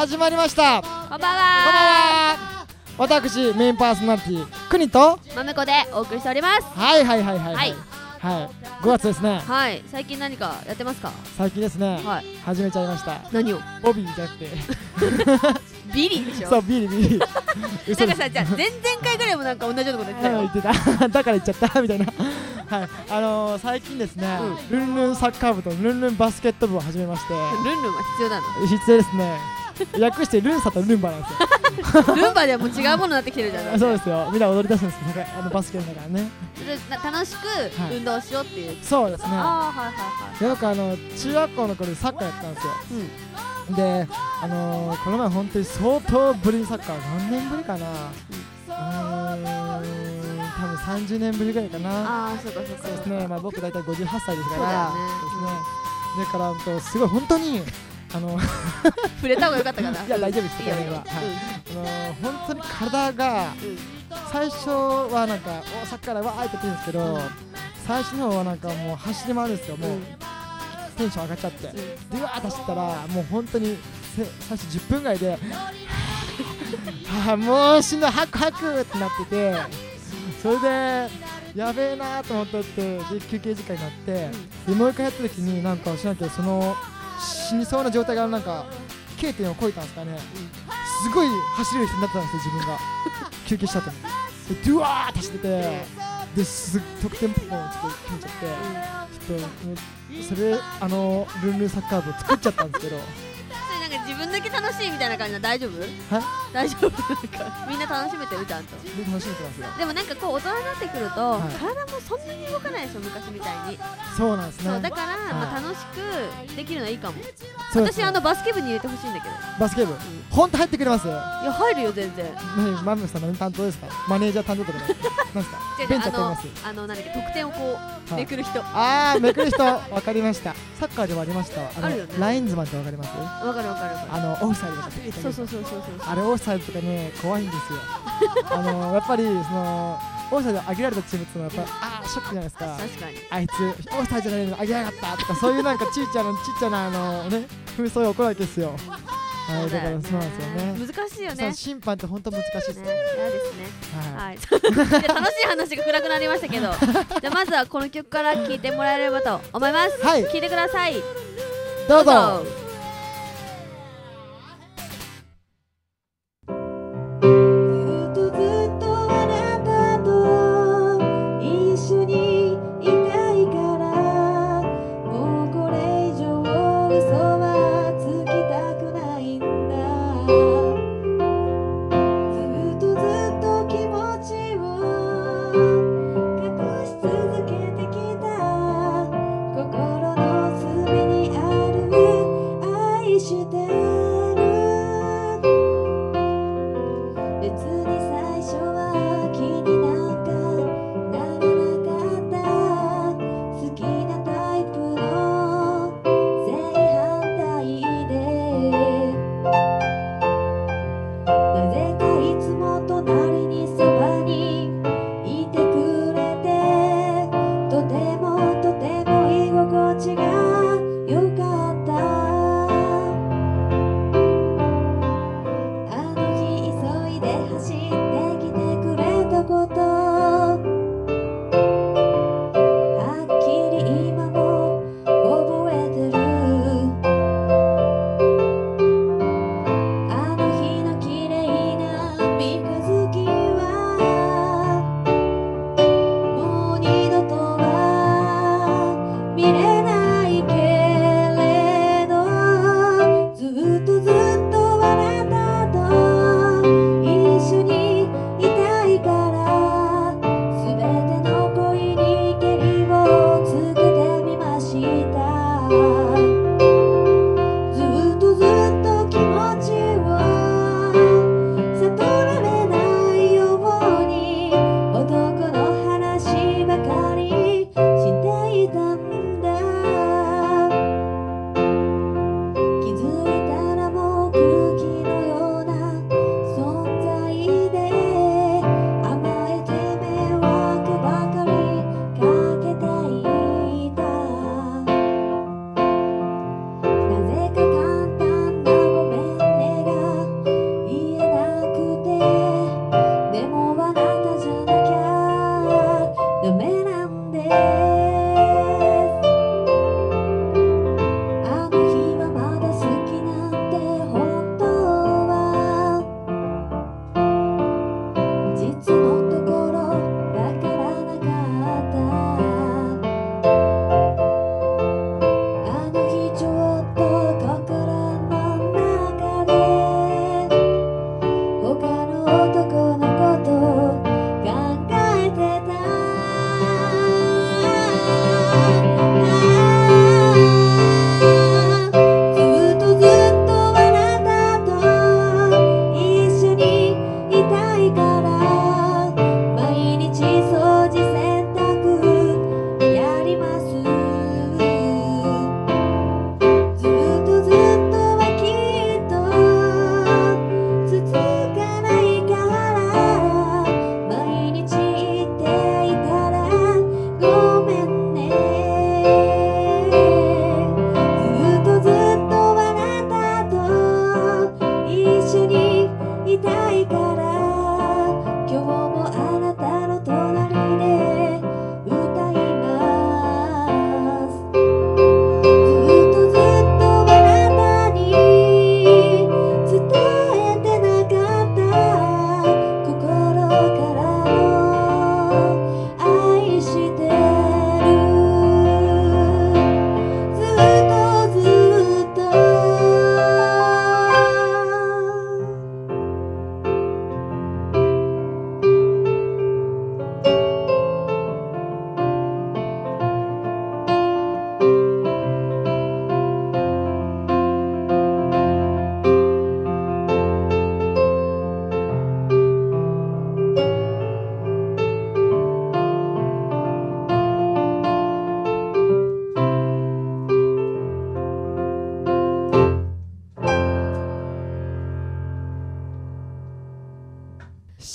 始まりました。こんこんばんばんは。は私メインパーソナリティくにとまめこでお送りしております。はいはいはいはいはい。はい。5月ですね。はい。最近何かやってますか？最近ですね。はい。始めちゃいました。何を？ボビーじゃなくて。ビリでしょ？そうビリビリ。なんかさじゃあ前々回ぐらいもなんか同じようなこと言ってたよ。うん言ってただから言っちゃったみたいな。はい。あのー、最近ですね、ルンルンサッカー部とルンルンバスケット部を始めまして。ルンルンは必要なの？必要ですね 略してルンサとルンバなんですよ。ルンバではもう違うものになってきてるじゃん そうですよ。みんな踊り出すんですよなんかあのバスケだからね。楽しくはい。運動しようっていう、そうですね。ああはいはいはいよくあの中学校の頃にサッカーやってたんですよ。うん。であのー、この前本当に相当ぶりにサッカー何年ぶりかな。うーん多分30年ぶりぐらいかな。そうかそうか。そうですね。まあ僕大体58歳ですから。だよね。だからすごい本当にあの 触れた方がよかったかな。いや大丈夫ですいいよいいよはい。あのー、本当に体がうん。うん最初はなんかおサッカーだわーって言ってるんですけど、最初の方はなんかもう走り回るんですよもう、うん。テンション上がっちゃって、うん。でうわー走ったらもう本当にせ最初10分ぐらいではあもうしんどいハクハクってなっててそれでやべえなーと思ってってで休憩時間になって、でもう一回やった時になんかしなきゃその死にそうな状態がなんか K 点を超えたんですかね。すごい走れる人になってたんですよ自分が。休憩した後に。でドゥワーって走っててで得点ポンちょっと決めちゃって。ちょっとそれあのルンルンサッカー部を作っちゃったんですけど。なんか自分だけ楽しいみたいな感じなの大丈夫？はい大丈夫？なんかみんな楽しめてるちゃんと。で楽しめてますよ。でもなんかこう大人になってくると、はい。体もそんなに動かないでしょ昔みたいに、そうなんですね。そうだから、まあ、はい楽しくできるのはいいかも、私あのバスケ部に入れてほしいんだけど、バスケ部？うん。本当入ってくれます？いや入るよ全然。何マムさんの担当ですか？マネージャー担当とかで。すか？ベンチやっております。あの何だっけ得点をこうはい。めくる人。わ、あーめくる人。わかりました。サッカーでもありました。あのあるよね。ラインズマンってわかります？わかるわかるあのオフサイドとか。そうそうそうそうそうあれオフサイドとかね怖いんですよ。あのやっぱりそのオフサイド上げられたチームっていうのはやっぱあーショックじゃないですか。確かに。あいつオフサイドじゃないの上げやがったとかそういうなんかちいちゃなちっちゃなあのね紛争が起こるわけですよ。はいだからそうなんですよね。難しいよね。審判って本当難しいですね。ね嫌ですね。はい。楽しい話が暗くなりましたけど。じゃあまずはこの曲から聴いてもらえればと思います。はい。聴いてください。どうぞ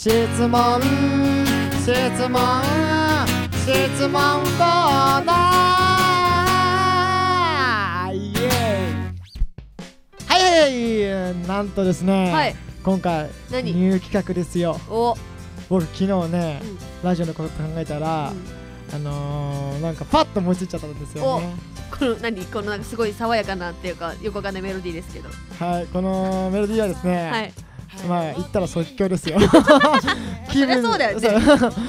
質問質問質問コーナー。イエーイ。はいなんとですね、はい。今回何？ニュー企画ですよ。お。僕昨日ね、うん。ラジオのこと考えたら、あのー、なんかパッと思いついちゃったんですよね。この何？このなんかすごい爽やかなっていうかよくわかんないメロディーですけど。はいこのメロディーはですね、はいまあ言ったら即興ですよ。気 そりゃそうだよね。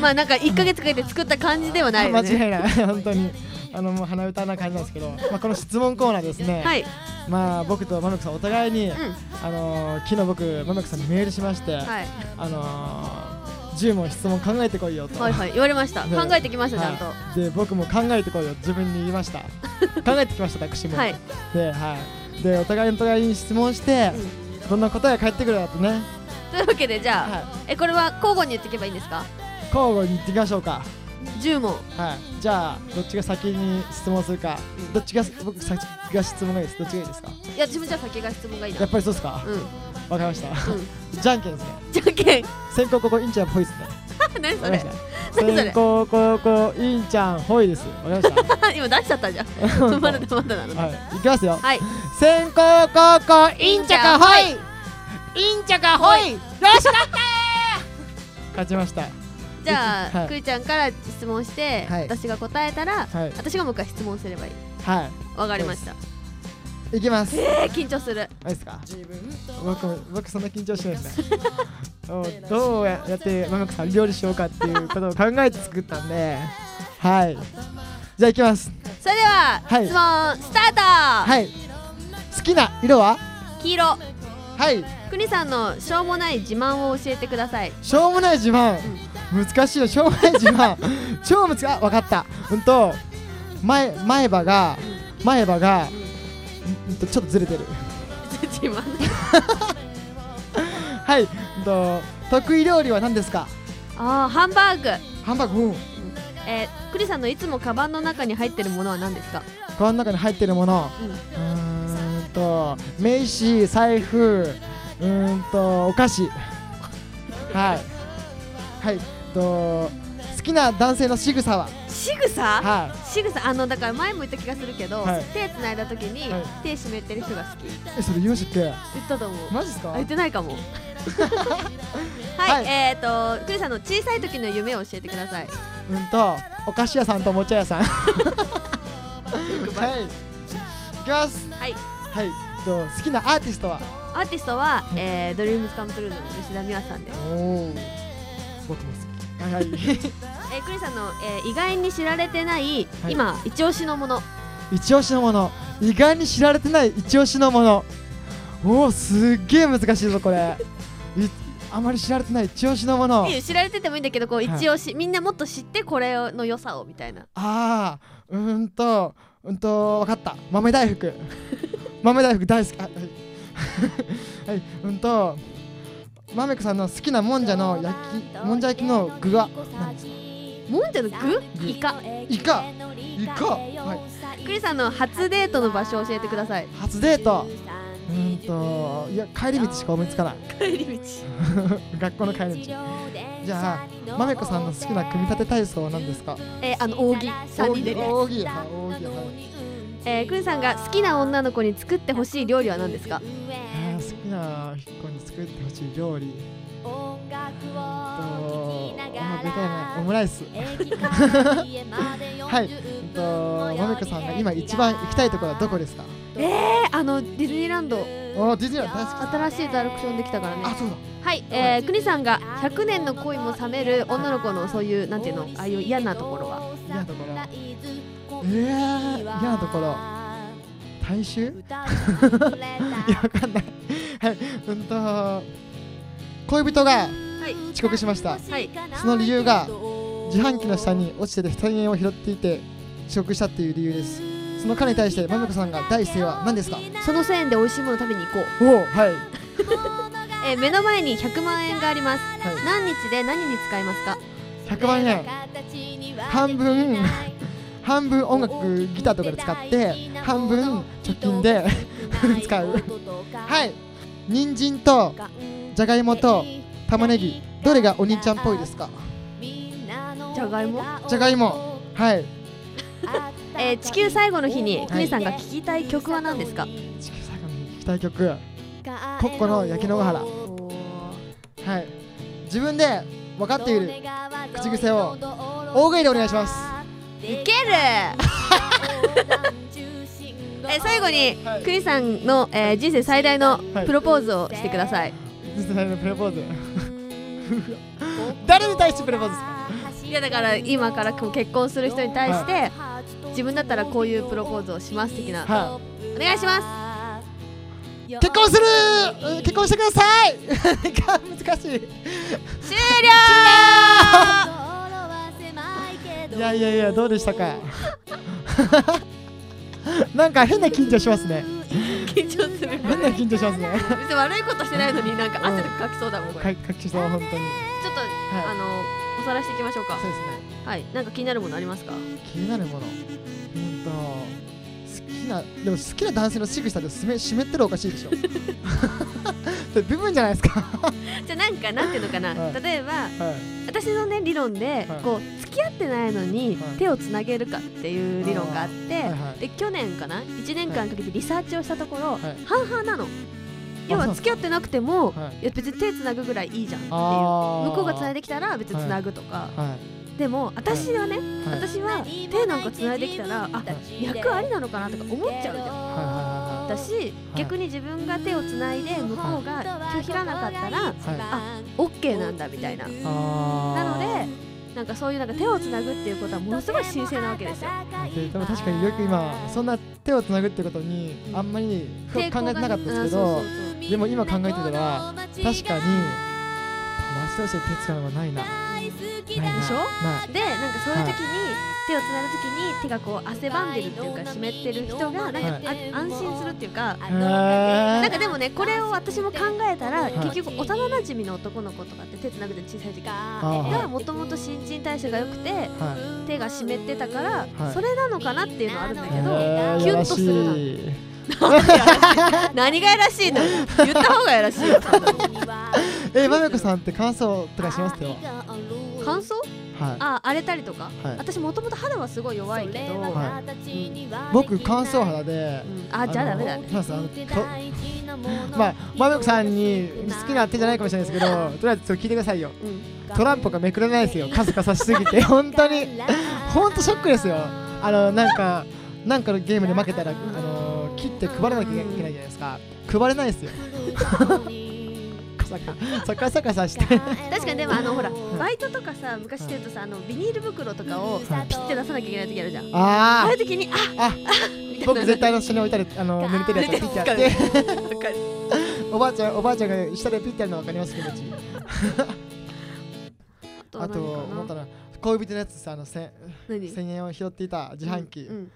まあなんか1ヶ月かけて作った感じではないよ間ね違いない。本当にあのもう鼻歌な感じなんですけど、まあ、この質問コーナーですね、はい。まあ僕とマメクさんお互いに、うあのー昨日僕マメクさんにメールしまして、んはい。あのー、10問質問考えてこいよと、はいはい。言われました。ね考えてきましたちゃんと。はいで僕も考えてこいよ。自分に言いました。考えてきました私も、はい。ではい。でお互いの互いに質問して、どんな答えが返ってくるかとね、というわけでじゃあはい、えこれは交互に言っていけばいいんですか？交互に言っていきましょうか。10問。はい。じゃあどっちが先に質問するか、うんどっちが僕先が質問がいいです？どっちがいいですか？いや自分じゃあ先が質問がいいな。やっぱりそうですか？うん。わかりました。うん。じゃんけんですね。じゃんけん。先攻後攻インちゃんほいですね 何それ？何それ？先攻後攻インちゃんほいです。わかりまし 今出しちゃったじゃん。たまだまだなの。はい。いきますよ。はい。先攻後攻インチャカほい。インチャカほい。よし勝った勝ちました。じゃあ、はい。くーちゃんから質問して、はい。私が答えたら、はい。私がもう一回質問すればいい。はわかりましたいいきます。えー、緊張する。ですか？僕も僕そんな緊張しないですね。おどうやってママクさん料理しようかっていうことを考えて作ったんで。はい。じゃあいきます。それでは、はい。質問スタート、はい。好きな色は？黄色。はい。くにさんのしょうもない自慢を教えてください。しょうもない自慢、難しいよ。しょうもない自慢。超難しい。あ分かった。うんと前前歯が前歯がうんとちょっとずれてる。はいうんと得意料理は何ですか？あーハンバーグ。ハンバーグうん。えー、くにさんのいつもカバンの中に入ってるものは何ですか？この中に入ってるもの。うん。うーんと名刺財布うーんとお菓子。はい。はいと好きな男性の仕草は？仕草？は仕草？あのだから前も言った気がするけど、はい。手つないだ時に、はい。手締めてる人が好き。いえそれ言いましたっけ言ったと思う。マジですか？あ言ってないかも。はい、はい。えっ、ー、とくにさんの小さい時の夢を教えてください。うんとお菓子屋さんとおもちゃ屋さん。はい。いきます。はい。はい。と好きなアーティストは？アーティストは、えー、ドリームスカムトゥルーの吉田美和さんです、おお僕も好きはいはい。えー、くにさんの、えー、意外に知られてない、はい。今一押しのもの。一押しのもの。意外に知られてない一押しのもの。おおすっげえ難しいぞこれ。いあまり知られてない一押しのもの。知られててもいいんだけどこうはい。一押し、みんなもっと知ってこれの良さをみたいな。あーうーんとうんとわかった。豆大福。豆大福大好き。あはい。はい。うんとまめこさんの好きなもんじゃの焼きもんじゃ焼きの具は何ですかもんじゃの具？具イカ。イカ。イカ。はい。くにさんの初デートの場所を教えてください。初デート。うーんといや帰り道しか思いつかない。帰り道。学校の帰り道。じゃあまめこさんの好きな組み立て体操は何ですか？えー、あの扇。三人でるやつ扇。扇。はい。扇。はい。えー、くんさんが好きな女の子に作ってほしい料理は何ですか？な子に作ってほしい料理。とあベタやなオムライス。はいうんとまめこさんが今一番行きたいところはどこですか？えー、あのディズニーランド。おーディズニーランド大好き新しいアトラクションできたからね。あそうだ。はい、えー、くにさんが100年の恋も冷める女の子のそういうなんていうのああいう嫌なところは？嫌なところ。えー、嫌なところ大衆？いやわかんない。はいうんと恋人がはい。遅刻しました。はい。その理由が自販機の下に落ちてて1000円を拾っていて遅刻したっていう理由です。その彼に対してまめこさんが第一声は何ですか？その1000円で美味しいもの食べに行こう、おおはい。えー、目の前に100万円があります。はい。何日で何に使いますか？100万円。半分半分音楽ギターとかで使って半分貯金で使う。はい。人参とじゃがいもと玉ねぎ。どれがお兄ちゃんっぽいですか？じゃがいも？じゃがいも。はい。えー地球最後の日にいクリさんが聴きたい曲は何ですか？地球最後に聴きたい曲。コッコの焼きのヶ原。はい。自分で分かっている口癖を大声でお願いします。いける えー最後にはい。クリさんの、えー人生最大のはい。プロポーズをしてください、実際のプロポーズ。誰に対してプロポーズですかいやだから今から結婚する人に対して、自分だったらこういうプロポーズをします的な、はお願いします。い結婚する！うん結婚してください！難しい。終了！いやいやいやどうでしたか？なんか変な緊張しますね。緊張する。変な緊張しますね。別に悪いことしてないのになんか汗とかかきそうだもんこれ、か書きそう本当に。ちょっと、あのおさらいしていきましょうか。そうですね。はい。なんか気になるものありますか？気になるもの。うんと好きなでも好きな男性の仕草で湿湿ってるおかしいでしょ。部分じゃないですか。じゃあなんかなんていうのかな、はい。例えばはい。私のね理論で、はい。こう付き合ってないのにはい。手をつなげるかっていう理論があって、で去年かな？1年間かけてリサーチをしたところ、はい。半々なの要は付き合ってなくても、はい。いや別に手つなぐぐらいいいじゃんっていう。向こうがつないできたら別につなぐとか、はい。でも私はね、はい。私は手なんかつないできたらあ役ありなのかなとか思っちゃうじゃん。はい。はい。だし、逆に自分が手をつないで向こうが拒否らなかったら、はい。あオッケーなんだみたいな。あなのでなんかそういうなんか手をつなぐっていうことはものすごい神聖なわけですよ。ででも確かによく今そんな手をつなぐってことにあんまり考えてなかったですけどでも今考えてたら確かに友達同士で手使うのはないな。ないな。でしょ？ない。でなんかそういう時に、手をつなぐ時に手がこう汗ばんでるっていうか湿ってる人がなんか、あ安心するっていうかなんかでもねこれを私も考えたら、い。結局幼なじみの男の子とかって手つなぐで小さい時あがもともと新陳代謝が良くてはい。手が湿ってたから、はい。それなのかなっていうのはあるんだけど、キュンとするなやらしい 何がやらしいの？よ言った方がやらしいよ。えまめこさんって感想とかしますよ。乾燥はい。あ荒れたりとか、はい。私もともと肌はすごい弱いけど、はうん僕乾燥肌でうん。あじゃあダメだね。まあまめこさんに好きな手じゃないかもしれないですけどとりあえずちょっと聞いてくださいよ。うん。トランプがめくれないですよ。カサカサしすぎて。本当に本当ショックですよ。あのなんかなんかのゲームで負けたらあの切って配らなきゃいけないじゃないですか。配れないですよ。カ サカサカサカサして。確かにでもあのほらバイトとかさ昔で言うとさあのビニール袋とかをピッて出さなきゃいけない時あるじゃん。あああいう時にあああ僕絶対の下に置いたりあの濡れてるやつをピッてやって おばあちゃんおばあちゃんが下でピッてやるの分かります気持ちああと思ったら恋人のやつさあの千何？千円を拾っていた自販機、うんうん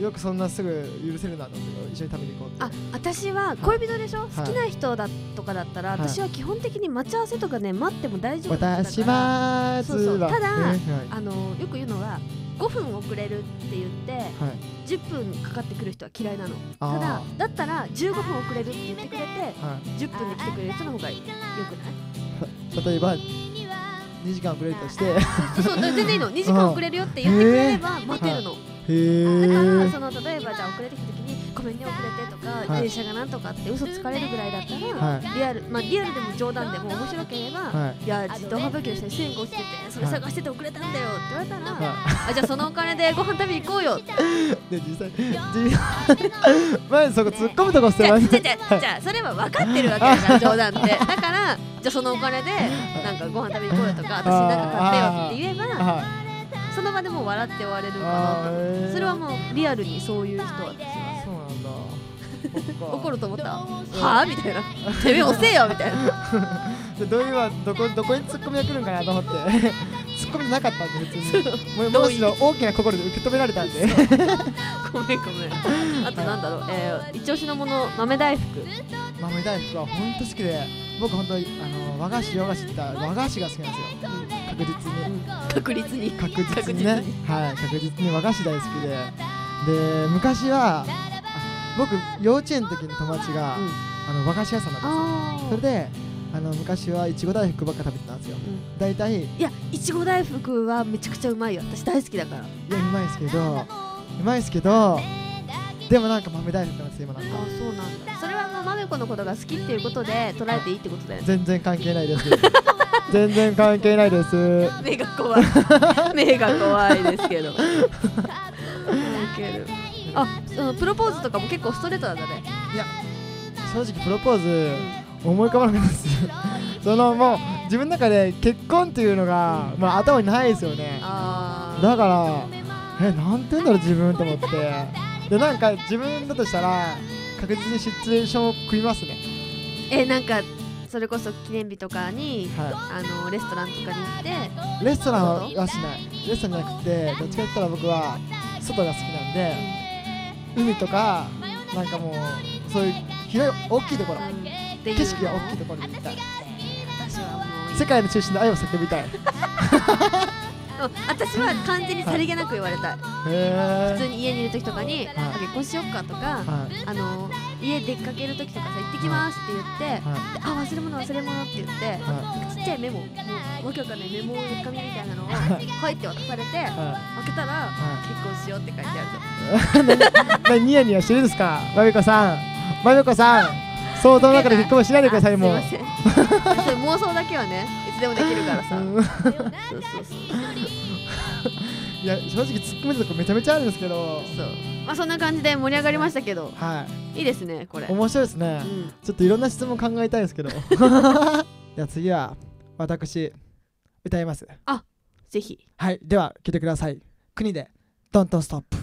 よくそんなすぐ許せるなと思って一緒に食べに行こうあ私は恋人でしょ、い。好きな人だとかだったら、はい。私は基本的に待ち合わせとかね待っても大丈夫だから。私はずそうそう。はただねはい。あのよく言うのは5分遅れるって言ってはい。10分かかってくる人は嫌いなの。ただだったら15分遅れるって言ってくれては10分で来てくれる人の方がよくない？い、例えば2時間遅れるとして。へそうそう全然いいの。2時間遅れるよって言ってくれれば 待てるの、だからえその例えばじゃあ遅れてきた時にごめんね遅れてとか、はい。電車がなんとかって嘘つかれるぐらいだったら、はリアルまあリアルでも冗談でも面白ければ、はい。いや自動販売機の下に線が落ちててそれ探してて遅れたんだよって言われたら、はあじゃあそのお金でご飯食べに行こうよってい で実際実 前そこ突っ込むとこ捨 じゃあてますじゃあじゃそれは分かってるわけだから冗談ってだからじゃあそのお金でなんかご飯食べに行こうよとか私なんか買ってよって言えばはその場でもう笑って終われるいかなと。あーそれはもうリアルにそういう人はそうなんだ。怒ると思った？はあみたいな。てめえ遅えよ！みたいな。で どういうはどこどこにツッコミが来るんかなと思って。ツッコミなかったんで別に。もうむしろ大きな心で受け止められたんで。ごめんごめん。あとなんだろう。えー、一押しのもの豆大福。豆大福は本当好きで。僕本当にあの和菓子洋菓子って言ったら和菓子が好きなんですよ確実に。確率に。確実にね。はい確実に和菓子大好きで。で昔はあ僕幼稚園の時に友達が、あの和菓子屋さんだったんですそれであの昔はいちご大福ばっか食べてたんですよ。うん。大体いいやいちご大福はめちゃくちゃうまいよ。私大好きだから。やうまいですけどうまいですけどでもなんか豆大福なんですよ今なんか。あそうなんだそれはもうまめこのことが好きっていうことで捉えていいってことだよね。全然関係ないです。全然関係ないです。目が怖い。目が怖いですけど。ウケるあそのプロポーズとかも結構ストレートなんだね。正直プロポーズ思い浮かばなかったですそのもう自分の中で結婚っていうのが、まあ、頭にないですよね。だからえなんて言うんだろう自分と思って。でなんか自分だとしたら確実にシチュエーションを組みますね。えなんかそれこそ記念日とかにはあのレストランとかに行っていレストランははしない。レストランじゃなくてどっちかって言ったら僕は外が好きなんで海とかなんかもうそういう広い大きいところ。うん。景色が大きいところに行きたい。私はもう世界の中心で愛を叫びたい 私は完全にさりげなく言われた。いえ普通に家にいる時とかに、あ結婚しよっかとか、はい。あの家出かける時とかさ行ってきますって言って、はであ忘れ物忘れ物って言って、い。はちっちゃいメモもうわけわかんないメモ紙みたいなのをはい。入って渡されてい。は開けたら、は結婚しようって書いてあるいなニヤニヤしてるんですか？まみこさん。まみこさん。想像の中で結婚しないでくださいもう。妄想だけはね。いつでもできるからさ。うん。そうそうそういや正直突っ込めるとこめちゃめちゃあるんですけど。そう。まあそんな感じで盛り上がりましたけど。はい。いですねこれ。面白いですね、うん。ちょっといろんな質問考えたいですけど。じゃあ次は私歌いますぜひはいでは聴いてください国で「ドントンストップ」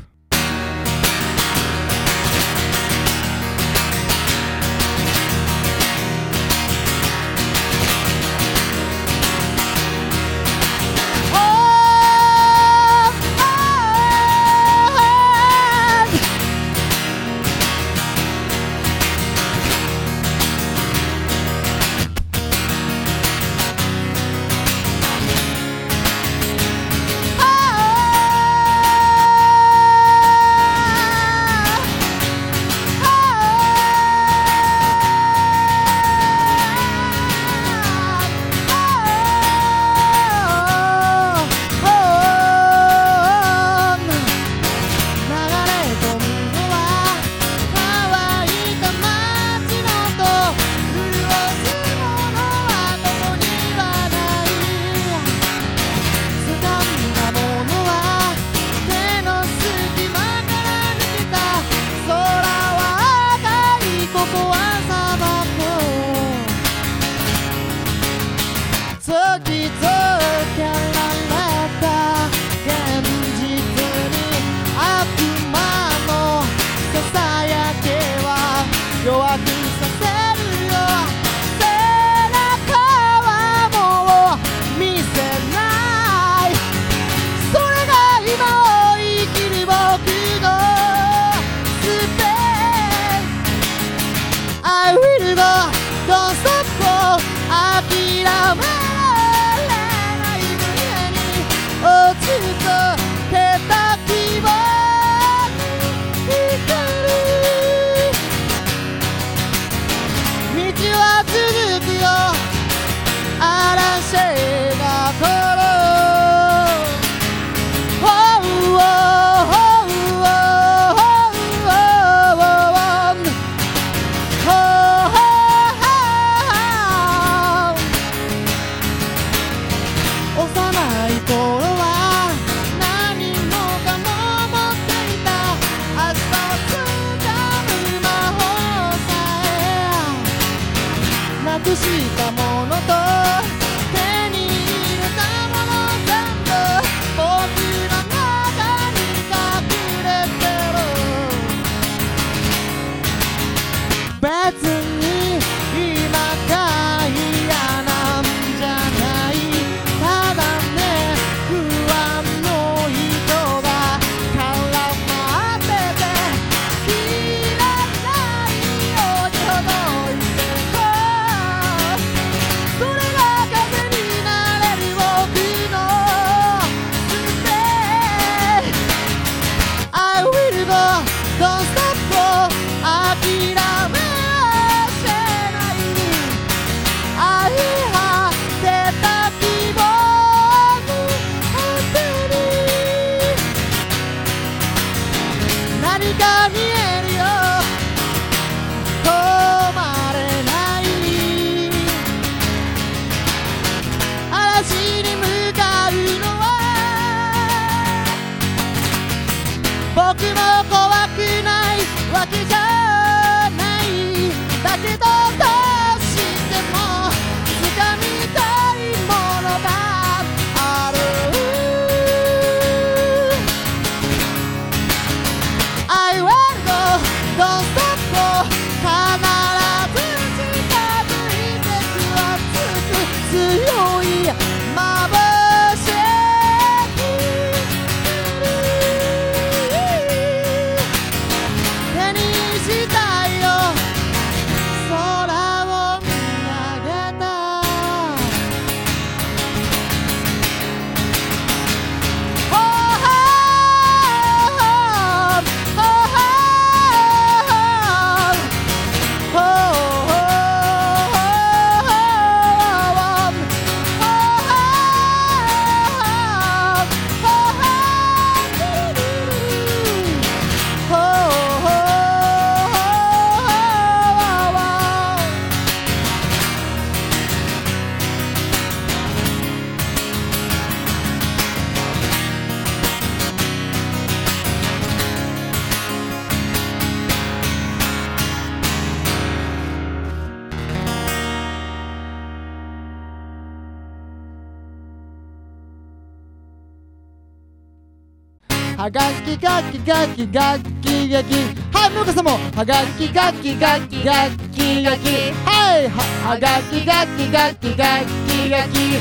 はがきがきがきがきがき。はいもうかさんもはがきがきがきがきがき。はいははがきがきがきがきがき。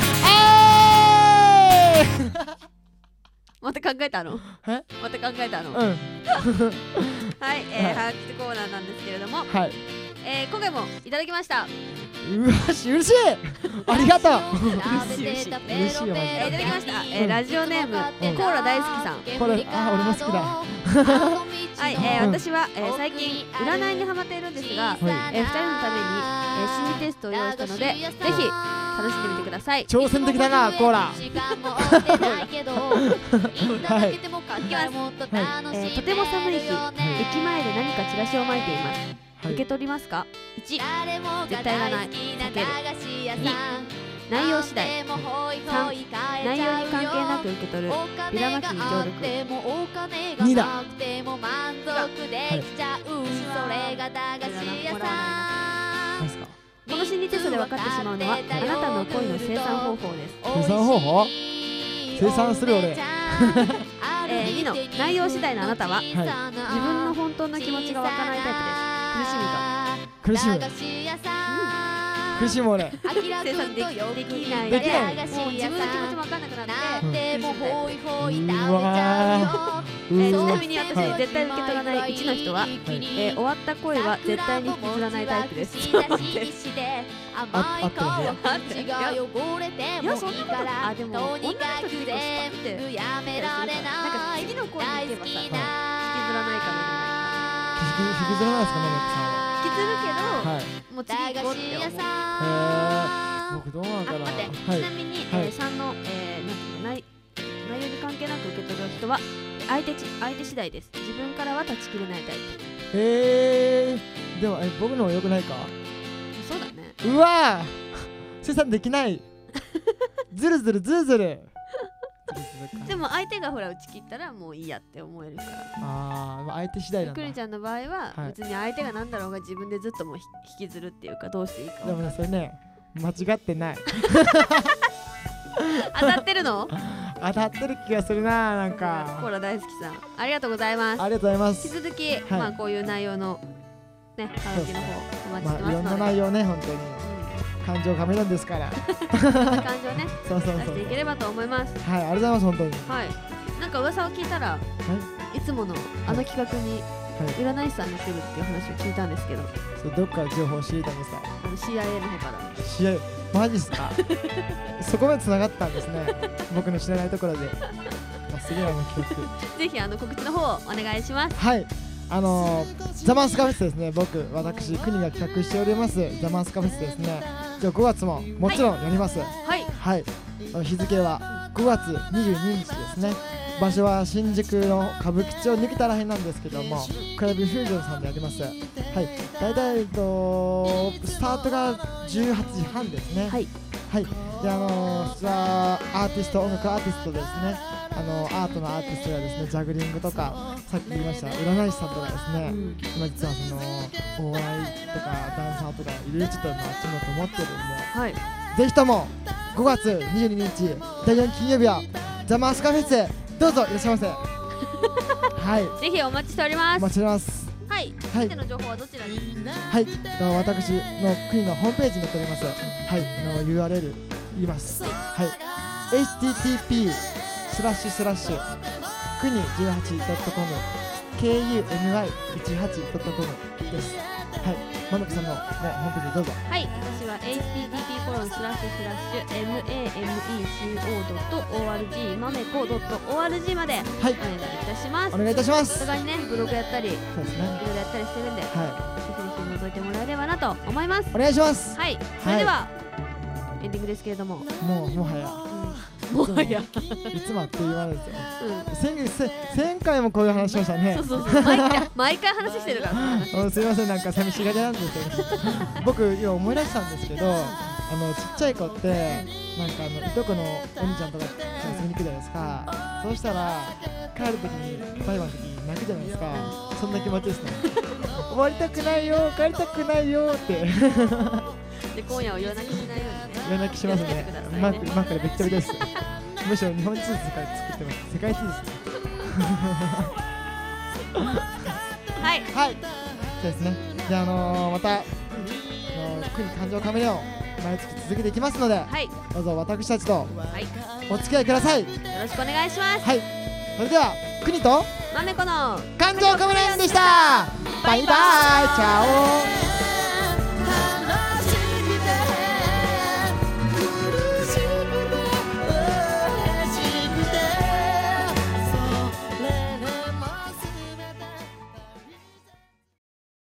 えー！いまた考えたの？え？また考えたの、うん。はい、えー、はい。はがきコーナーなんですけれども、はいえー、今回もいただきました。うわし嬉しい。ありがとう。嬉しい嬉しいよえー、いただきました、えー、うんラジオネーム、うん。コーラ大好きさん。これあ俺も好きだ。はい、えー、うん。私は、えー、最近占いにハマっているんですが、はい。えー、2人のために、えー、心理テストを用意したのでぜひ楽しんでみてください。挑戦的だなコーラ。はい。えー、とても寒い日、駅前で何かチラシを巻いています、はい受け取りますか？1絶対いらない避ける2内容次第。3内容に関係なく受け取る。ビラ巻きに協力2だ。はい。何ですか？この心理テストで分かってしまうのはあなたの恋の生産方法です。生産方法？生産する俺 えー、2の。内容次第のあなたははい。自分の本当の気持ちがわからないタイプです苦しみが苦しむ。苦しむ。俺生産できできない。できない。もう自分の気持ちもわかんなくなって。うん。苦しむタイプうわーうえーちわなみに私、はい絶対受け取らない1の人は、えー終わった恋は絶対に引きずらないタイプです。ちょっと待ってあ合ってますよ待っていやいやそんなことあでも女の人って結構スパンってやめられない。次の恋に行けばさ引きずらなないかも引きずらないですかね引きずるけど、マはい。もう次行こうって思う。僕どうなのかな。あ待って、はい。ちなみに、はい。えー、3の、えー、なんていうの内内容に関係なく受け取る人は相手ち相手次第です。自分からは断ち切れないタイプ。えー、でもえ僕の方が良くないか？そうだね。うわー。生産できない。ずるずるずるずるでも相手がほら打ち切ったらもういいやって思えるから。あーまあ相手次第なんだ。くりちゃんの場合ははい。別に相手が何だろうが自分でずっともうひ引きずるっていうかどうしていいかでもねそれね間違ってない。当たってるの？当たってる気がするななんコーかラ大好きさん。ありがとうございます。ありがとうございま引きす続き、まあこういう内容のねはがきの方お待ちしてまあいろんなますので、内容ね本当に。うん感情カメランですから。感じをね。そうそう出そう。していければと思います。はいありがとうございます本当に。はい。なんか噂を聞いたら、い、つものあの企画に占い師さんに来るっていう話を聞いたんですけど。それどっから情報を知りたんですか？あの CIA の方から。試合マジっすか？そこまで繋がったんですね。僕の知らないところで、ま あ、すげえな企画。ぜひあの告知の方をお願いします。はい。あのー、ザマンスカフェスですね。僕私国が企画しております。ザマンスカフェスですねじゃあ5月ももちろんやります。はい。はい、日付は5月22日ですね。場所は新宿の歌舞伎町抜けたらへんなんですけどもクラブフュージョンさんでやります。はい。大体えっとスタートが18時半ですね。はい。はい、であのー、そちらアーティスト音楽アーティストですね。あのアートのアーティストがですねジャグリングとかさっき言いました占い師さんとかですね、うん。今実はそのお笑いとかダンサーとかいろいろちょっとまあちょっと思ってるんで。はい。ぜひとも5月22日第4金曜日はザ・マスカフェスへどうぞいらっしゃいませ。はい。ぜひお待ちしております。お待ちしております。はい。はい。の情報はどちらに？はい。私の国のホームページに載っております。はい。あの URL 言います。はい。http スラッシュスラッシュ国 18.com kumi18.com です。はい。まぬくさんの、ね、ホームページどうぞ。はい。私は http コロンスラッシュスラッシュ mameco.org まめこ .org まではい。お願いいたします。お願いいたします。お互いにねブログやったりいそうですね。ろいろやったりしてるんでぜはひぜひ覗いてもらえればなと思います。いお願いします。はい。それでは、エンディングですけれども、もうもはや。もはや、いつもあっという間ですようん、先月せ1000回もこういう話しましたね。そうそうそう。毎回毎回話してるから。すいません。なんか寂しがりなんですけど。僕今思い出したんですけどあのちっちゃい子ってなんかあのいとこのお兄ちゃんとか遊びに行くじゃないですか。そうしたら帰るときにバイバイの時に泣くじゃないですか。そんな気持ちですね。終わりたくないよ帰りたくないよって。で今夜を夜泣きしないようにね。夜泣きしますね。マックマックでべっちゃべですむしろ日本地図とか作ってます世界地図ですね。はい。はい。そうですね。であのーまたあのー国感情カメレオン毎月続けていきますのではい。どうぞ私たちとお付き合いください。ろしくお願いします。はい。それでは国とまめこの感情カメレオンでした。バイバイ